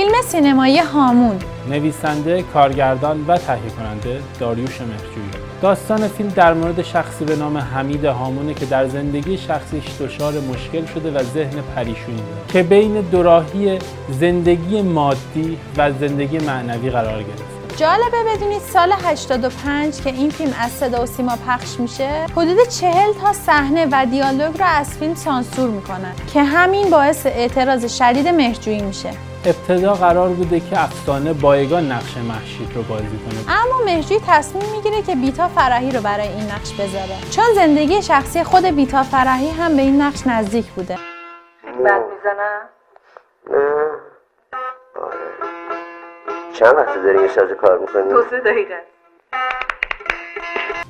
فیلم سینمایی هامون. نویسنده، کارگردان و تهیه کننده داریوش مهرجویی. داستان فیلم در مورد شخصی به نام حمید هامونه که در زندگی شخصیش دچار مشکل شده و ذهن پریشونی داره. که بین دوراهی زندگی مادی و زندگی معنوی قرار گرفت. جالبه بدونید سال 85 که این فیلم از صدا و سیما پخش میشه حدود 40 تا صحنه و دیالوگ رو از فیلم سانسور می‌کنن که همین باعث اعتراض شدید مهرجویی میشه. ابتدا قرار بوده که افسانه بایگان نقش محشید رو بازی کنه. اما مهرجویی تصمیم می‌گیره که بیتا فرحی رو برای این نقش بذاره. چون زندگی شخصی خود بیتا فرحی هم به این نقش نزدیک بوده. بد می‌زنم چند وقت داری یه ساز کار می‌کنی؟ دو سه دقیقه.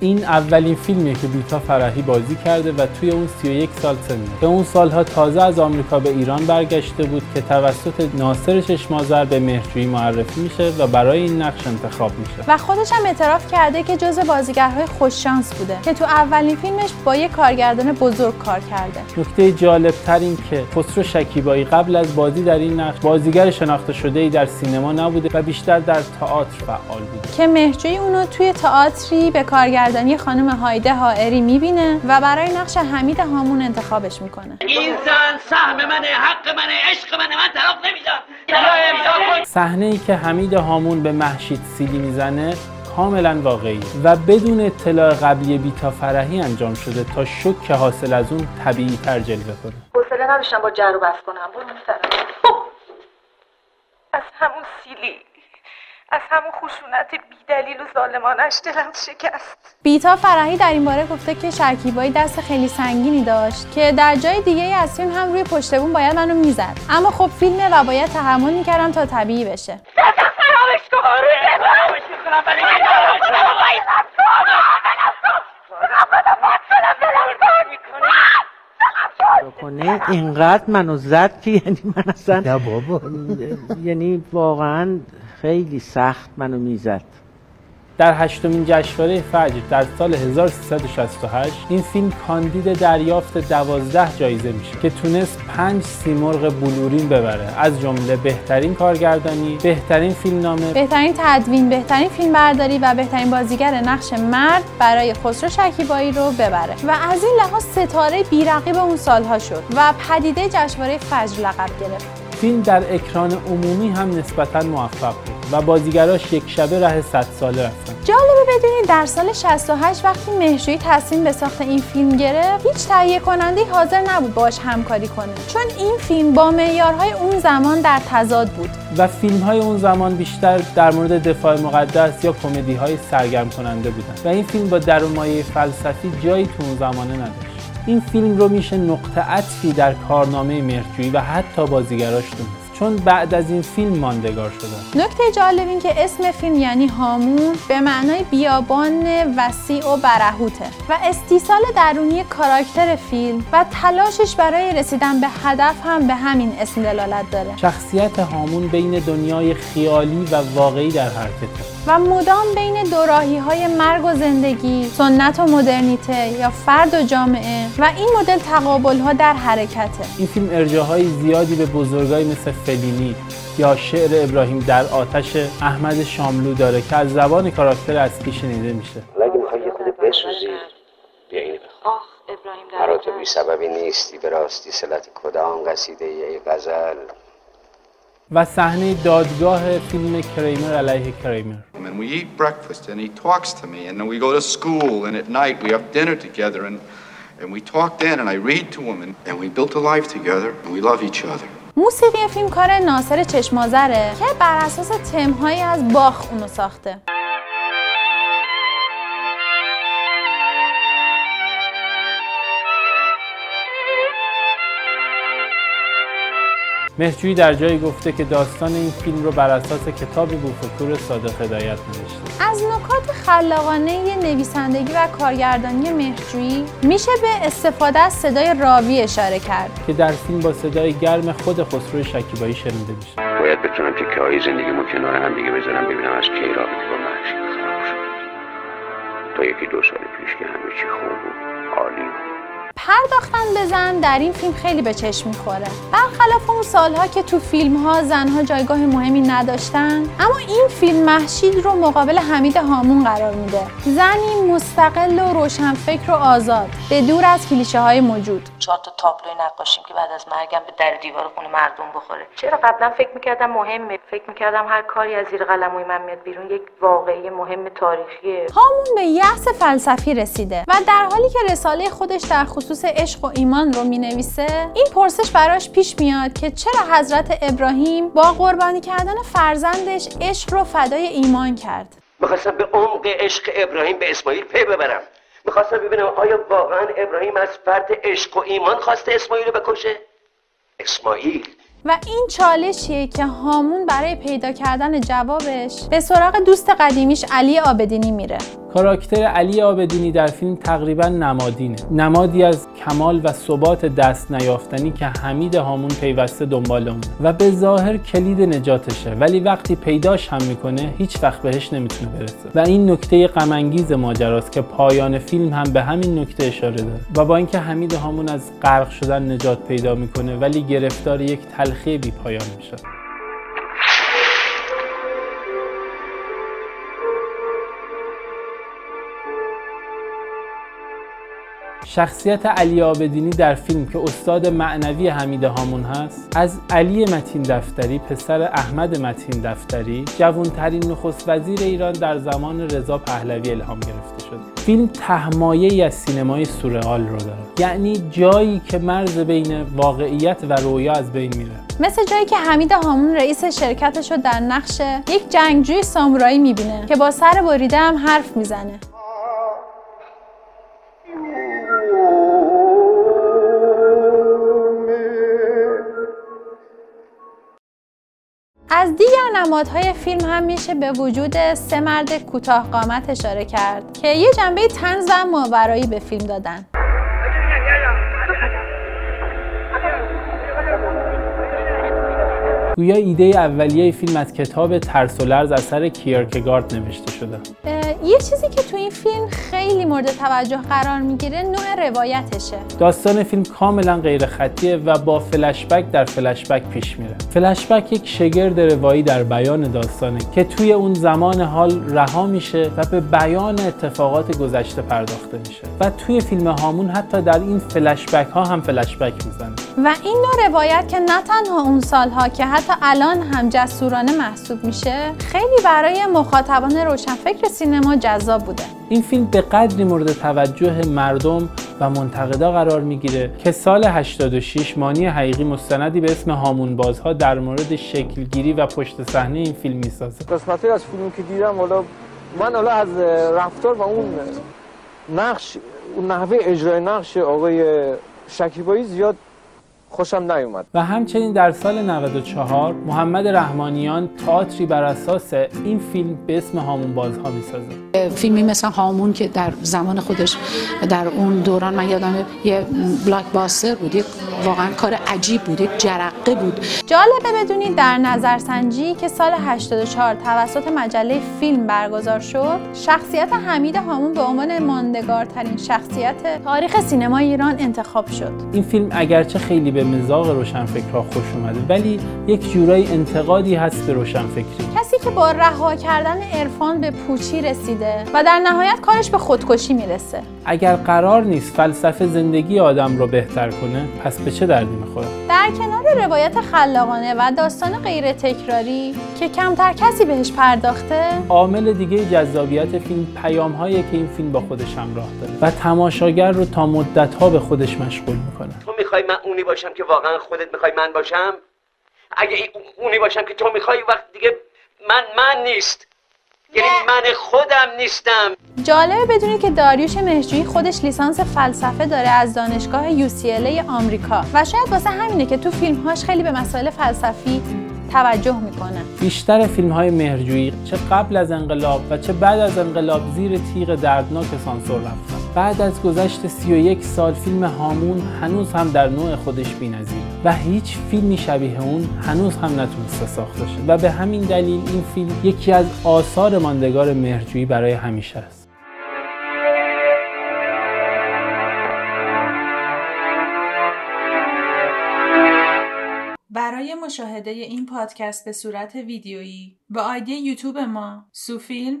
این اولین فیلمیه که بیتا فرحی بازی کرده و توی اون 31 سال سنه که اون سالها تازه از آمریکا به ایران برگشته بود که توسط ناصر چشمازر به مهرجویی معرفی میشه و برای این نقش انتخاب میشه. و خودش هم اعتراف کرده که جزو بازیگرهای خوششانس بوده که تو اولین فیلمش با یه کارگردان بزرگ کار کرده. نکته جالب تر این که خسرو شکیبایی قبل از بازی در این نقش بازیگر شناخته شده ای در سینما نبوده و بیشتر در تئاتر فعال بوده. که مهرجویی اونو توی تئاتری به کارگردانی خانم هایده هائری می‌بینه و برای نقش حمید هامون انتخابش می‌کنه. این زن سهم منه حق منه عشق منه من طلاق نمیدم. صحنه ای که حمید هامون به محشید سیلی می‌زنه کاملا واقعی و بدون اطلاع قبلی بیتا فرحی انجام شده تا شک که حاصل از اون طبیعی تر جلوه کنه. حوصله نداشتم با جر و بس کنم. برو میسرم از همون سیلی. از همون خشونت بیدلیل و ظالمانش دلم شکست بیتا فرحی در این باره گفته که شکیبایی دست خیلی سنگینی داشت که در جای دیگه از فیلم هم روی پشت بوم باید منو می‌زد اما خب فیلمه و باید تحمل می‌کردم تا طبیعی بشه کنه اینقدر منو زد که یعنی من اصلا بابا. یعنی واقعا خیلی سخت منو می‌زد. در هشتمین جشنواره فجر در سال 1368 این فیلم کاندید دریافت 12 جایزه میشه که تونست 5 سیمرغ بلورین ببره از جمله بهترین کارگردانی، بهترین فیلمنامه، بهترین تدوین، بهترین فیلم برداری و بهترین بازیگر نقش مرد برای خسرو شکیبایی رو ببره و از این لحاظ ستاره بیرقیب اون سالها شد و پدیده جشنواره فجر لقب گرفت. فیلم در اکران عمومی هم نسبتا موفق بود و بازیگراش یک شبه ره 100 ساله رفتن. جالبه بدونید در سال 68 وقتی مهرجویی تصمیم به ساخت این فیلم گرفت هیچ تهیه کننده حاضر نبود باش همکاری کنه. چون این فیلم با معیارهای اون زمان در تضاد بود. و فیلم های اون زمان بیشتر در مورد دفاع مقدس یا کمدی های سرگرم کننده بودن. و این فیلم با درمایه فلسفی جایی تو اون زمانه نداشت. این فیلم رو میشه نقطه عطفی در کارنامه مهرجویی و حتی بازیگراش دونست. چون بعد از این فیلم ماندگار شدن نکته جالب این که اسم فیلم یعنی هامون به معنای بیابان وسیع و برهوته و استیصال درونی کاراکتر فیلم و تلاشش برای رسیدن به هدف هم به همین اسم دلالت داره. شخصیت هامون بین دنیای خیالی و واقعی در حرکته. و مدام بین دوراهی های مرگ و زندگی، سنت و مدرنیته یا فرد و جامعه و این مدل تقابل ها در حرکته. این فیلم ارجاهای زیادی به بزرگای مثل فلینی یا شعر ابراهیم در آتش احمد شاملو داره که از زبان کاراکتر اصلی شنیده میشه. اگه می‌خوای یه خود بسوزی بیا اینو بخون. آخ ابراهیم مرا در تو بی سببی نیستی به راستی سلت کدام قصیده ای غزل؟ و صحنه دادگاه فیلم کریمر علیه کریمر And we eat breakfast and he talks to me and then we go to school and at night we have dinner together and and we talk then and I read to him and, and we built a life together and we love each other. موسیقی فیلم کار ناصر چشمازره که بر اساس تمهایی از باخ اونو ساخته. مهرجویی در جایی گفته که داستان این فیلم رو بر اساس کتاب بوفکور صادق هدایت نوشته. از نکات خلاقانه نویسندگی و کارگردانی مهرجویی میشه به استفاده از صدای راوی اشاره کرد. که در فیلم با صدای گرم خود خسرو شکیبایی شنیده میشه. باید بتونم تکه های زندگیمو کنار هم دیگه بذارم ببینم از کی رابطه با محشید خراب شد. تا یکی دو سال پیش که همه چی خوب بود عالی بود. پرداختن به زن در این فیلم خیلی به چشم می‌خوره. برخلاف اون سالها که تو فیلم ها زنها جایگاه مهمی نداشتن اما این فیلم محشید رو مقابل حمید هامون قرار میده. زنی مستقل و روشنفکر و آزاد به دور از کلیشه های موجود. چهار تا تابلوی نقاشیم که بعد از مرگم به در دیوار خونه مردم بخوره. چرا؟ قبلا فکر می‌کردم مهمه. فکر می‌کردم هر کاری از زیر قلموی من میاد بیرون یک واقعی مهم تاریخیه. هامون به یأس فلسفی رسیده و در حالی که رساله خودش در خصوص عشق و ایمان رو می‌نویسه این پرسش براش پیش میاد که چرا حضرت ابراهیم با قربانی کردن فرزندش عشق رو فدای ایمان کرد. می‌خواستم به عمق عشق ابراهیم به اسماعیل پی ببرم. می‌خواستم ببینم آیا واقعا ابراهیم از فرد عشق و ایمان خواسته اسماعیل رو بکشه؟ اسماعیل. و این چالشیه که هامون برای پیدا کردن جوابش به سراغ دوست قدیمیش علی آبدینی میره. کاراکتر علی آبدینی در فیلم تقریبا نمادینه. نمادی از کمال و ثبات دست نیافتنی که حمید هامون پیوسته دنبال و به ظاهر کلید نجاتشه ولی وقتی پیداش هم می‌کنه هیچ وقت بهش نمی‌تونه برسه. و این نکته غمانگیز ماجراست که پایان فیلم هم به همین نکته اشاره داره. و با اینکه حمید هامون از غرق شدن نجات پیدا می‌کنه ولی گرفتار یک تلخی بی پایان میشه. شخصیت علی آبدینی در فیلم که استاد معنوی حمید هامون هست از علی متین دفتری پسر احمد متین دفتری جوانترین نخست وزیر ایران در زمان رضا پهلوی الهام گرفته شده. فیلم تهمایه از سینمای سورئال رو داره. یعنی جایی که مرز بین واقعیت و رویا از بین میره. مثل جایی که حمید هامون رئیس شرکتش رو در نقش یک جنگجوی سامورایی می‌بینه که با سر بریده هم حرف می‌زنه. از دیگر نمادهای فیلم هم میشه به وجود سه مرد کوتاه قامت اشاره کرد که یه جنبه تنز و ماورایی به فیلم دادن. گویا ایده اولیه فیلم از کتاب ترس و لرز اثر کیرکگارد نوشته شده. یه چیزی که تو این فیلم خیلی مورد توجه قرار می‌گیره نوع روایتشه. داستان فیلم کاملا غیر خطیه و با فلشبک در فلشبک پیش میره. فلشبک یک شگرد روایی در بیان داستانه که توی اون زمان حال رها میشه و به بیان اتفاقات گذشته پرداخته میشه. و توی فیلم هامون حتی در این فلشبک ها هم فلشبک می‌زنه. و این نوع روایت که نه تنها اون سالها که حتی الان هم جسورانه محسوب میشه خیلی برای مخاطبان روشنفکر سینما جذاب بوده. این فیلم به قدری مورد توجه مردم و منتقدا قرار می‌گیره که سال 86 مانی حقیقی مستندی به اسم هامون بازها در مورد شکلگیری و پشت صحنه این فیلم می‌سازه. قسمتی از فیلمی که دیدم حالا من حالا از رفتار و اون نقش اون نحوه اجرای نقش آقای شکیبایی زیاد خوشم نیومد. و همچنین در سال 94 محمد رحمانیان تئاتری بر اساس این فیلم به اسم هامون بازها می‌سازه. فیلمی مثل هامون که در زمان خودش در اون دوران من یادم یه بلاک باستر بود یک واقعا کار عجیب بود یک جرقه بود. جالبه بدونید در نظرسنجی که سال 84 توسط مجله فیلم برگزار شد شخصیت حمید هامون به عنوان ماندگارترین شخصیت تاریخ سینما ایران انتخاب شد. این فیلم اگرچه خیلی به مزاق روشنفکرها خوش اومده ولی یک جورایی انتقادی هست به روشنفکری. کسی که با رها کردن عرفان به پوچی رسیده و در نهایت کارش به خودکشی می‌رسه. اگر قرار نیست فلسفه زندگی آدم رو بهتر کنه پس به چه دردی می‌خوره؟ در کنار روایت خلاقانه و داستان غیر تکراری که کمتر کسی بهش پرداخته عامل دیگه جذابیت فیلم پیام هایی که این فیلم با خودش همراه داره و تماشاگر رو تا مدت ها به خودش مشغول می‌کنه. می‌خوای من اونی باشم که واقعا خودت می‌خوای من باشم؟ اگه اونی باشم که تو می‌خوای وقت دیگه من من نیست. یعنی من خودم نیستم. جالبه بدونید که داریوش مهرجویی خودش لیسانس فلسفه داره از دانشگاه UCLA آمریکا. و شاید واسه همینه که تو فیلمهاش خیلی به مسائل فلسفی توجه می‌کنه. بیشتر فیلم های مهرجویی چه قبل از انقلاب و چه بعد از انقلاب زیر تیغ دردناک سانسور رفتن. بعد از گذشت 31 سال فیلم هامون هنوز هم در نوع خودش بی‌نظیر و هیچ فیلمی شبیه اون هنوز هم نتونسته ساخته شد و به همین دلیل این فیلم یکی از آثار ماندگار مهرجویی برای همیشه است. برای مشاهده این پادکست به صورت ویدیویی به آیدی یوتیوب ما سوفیلم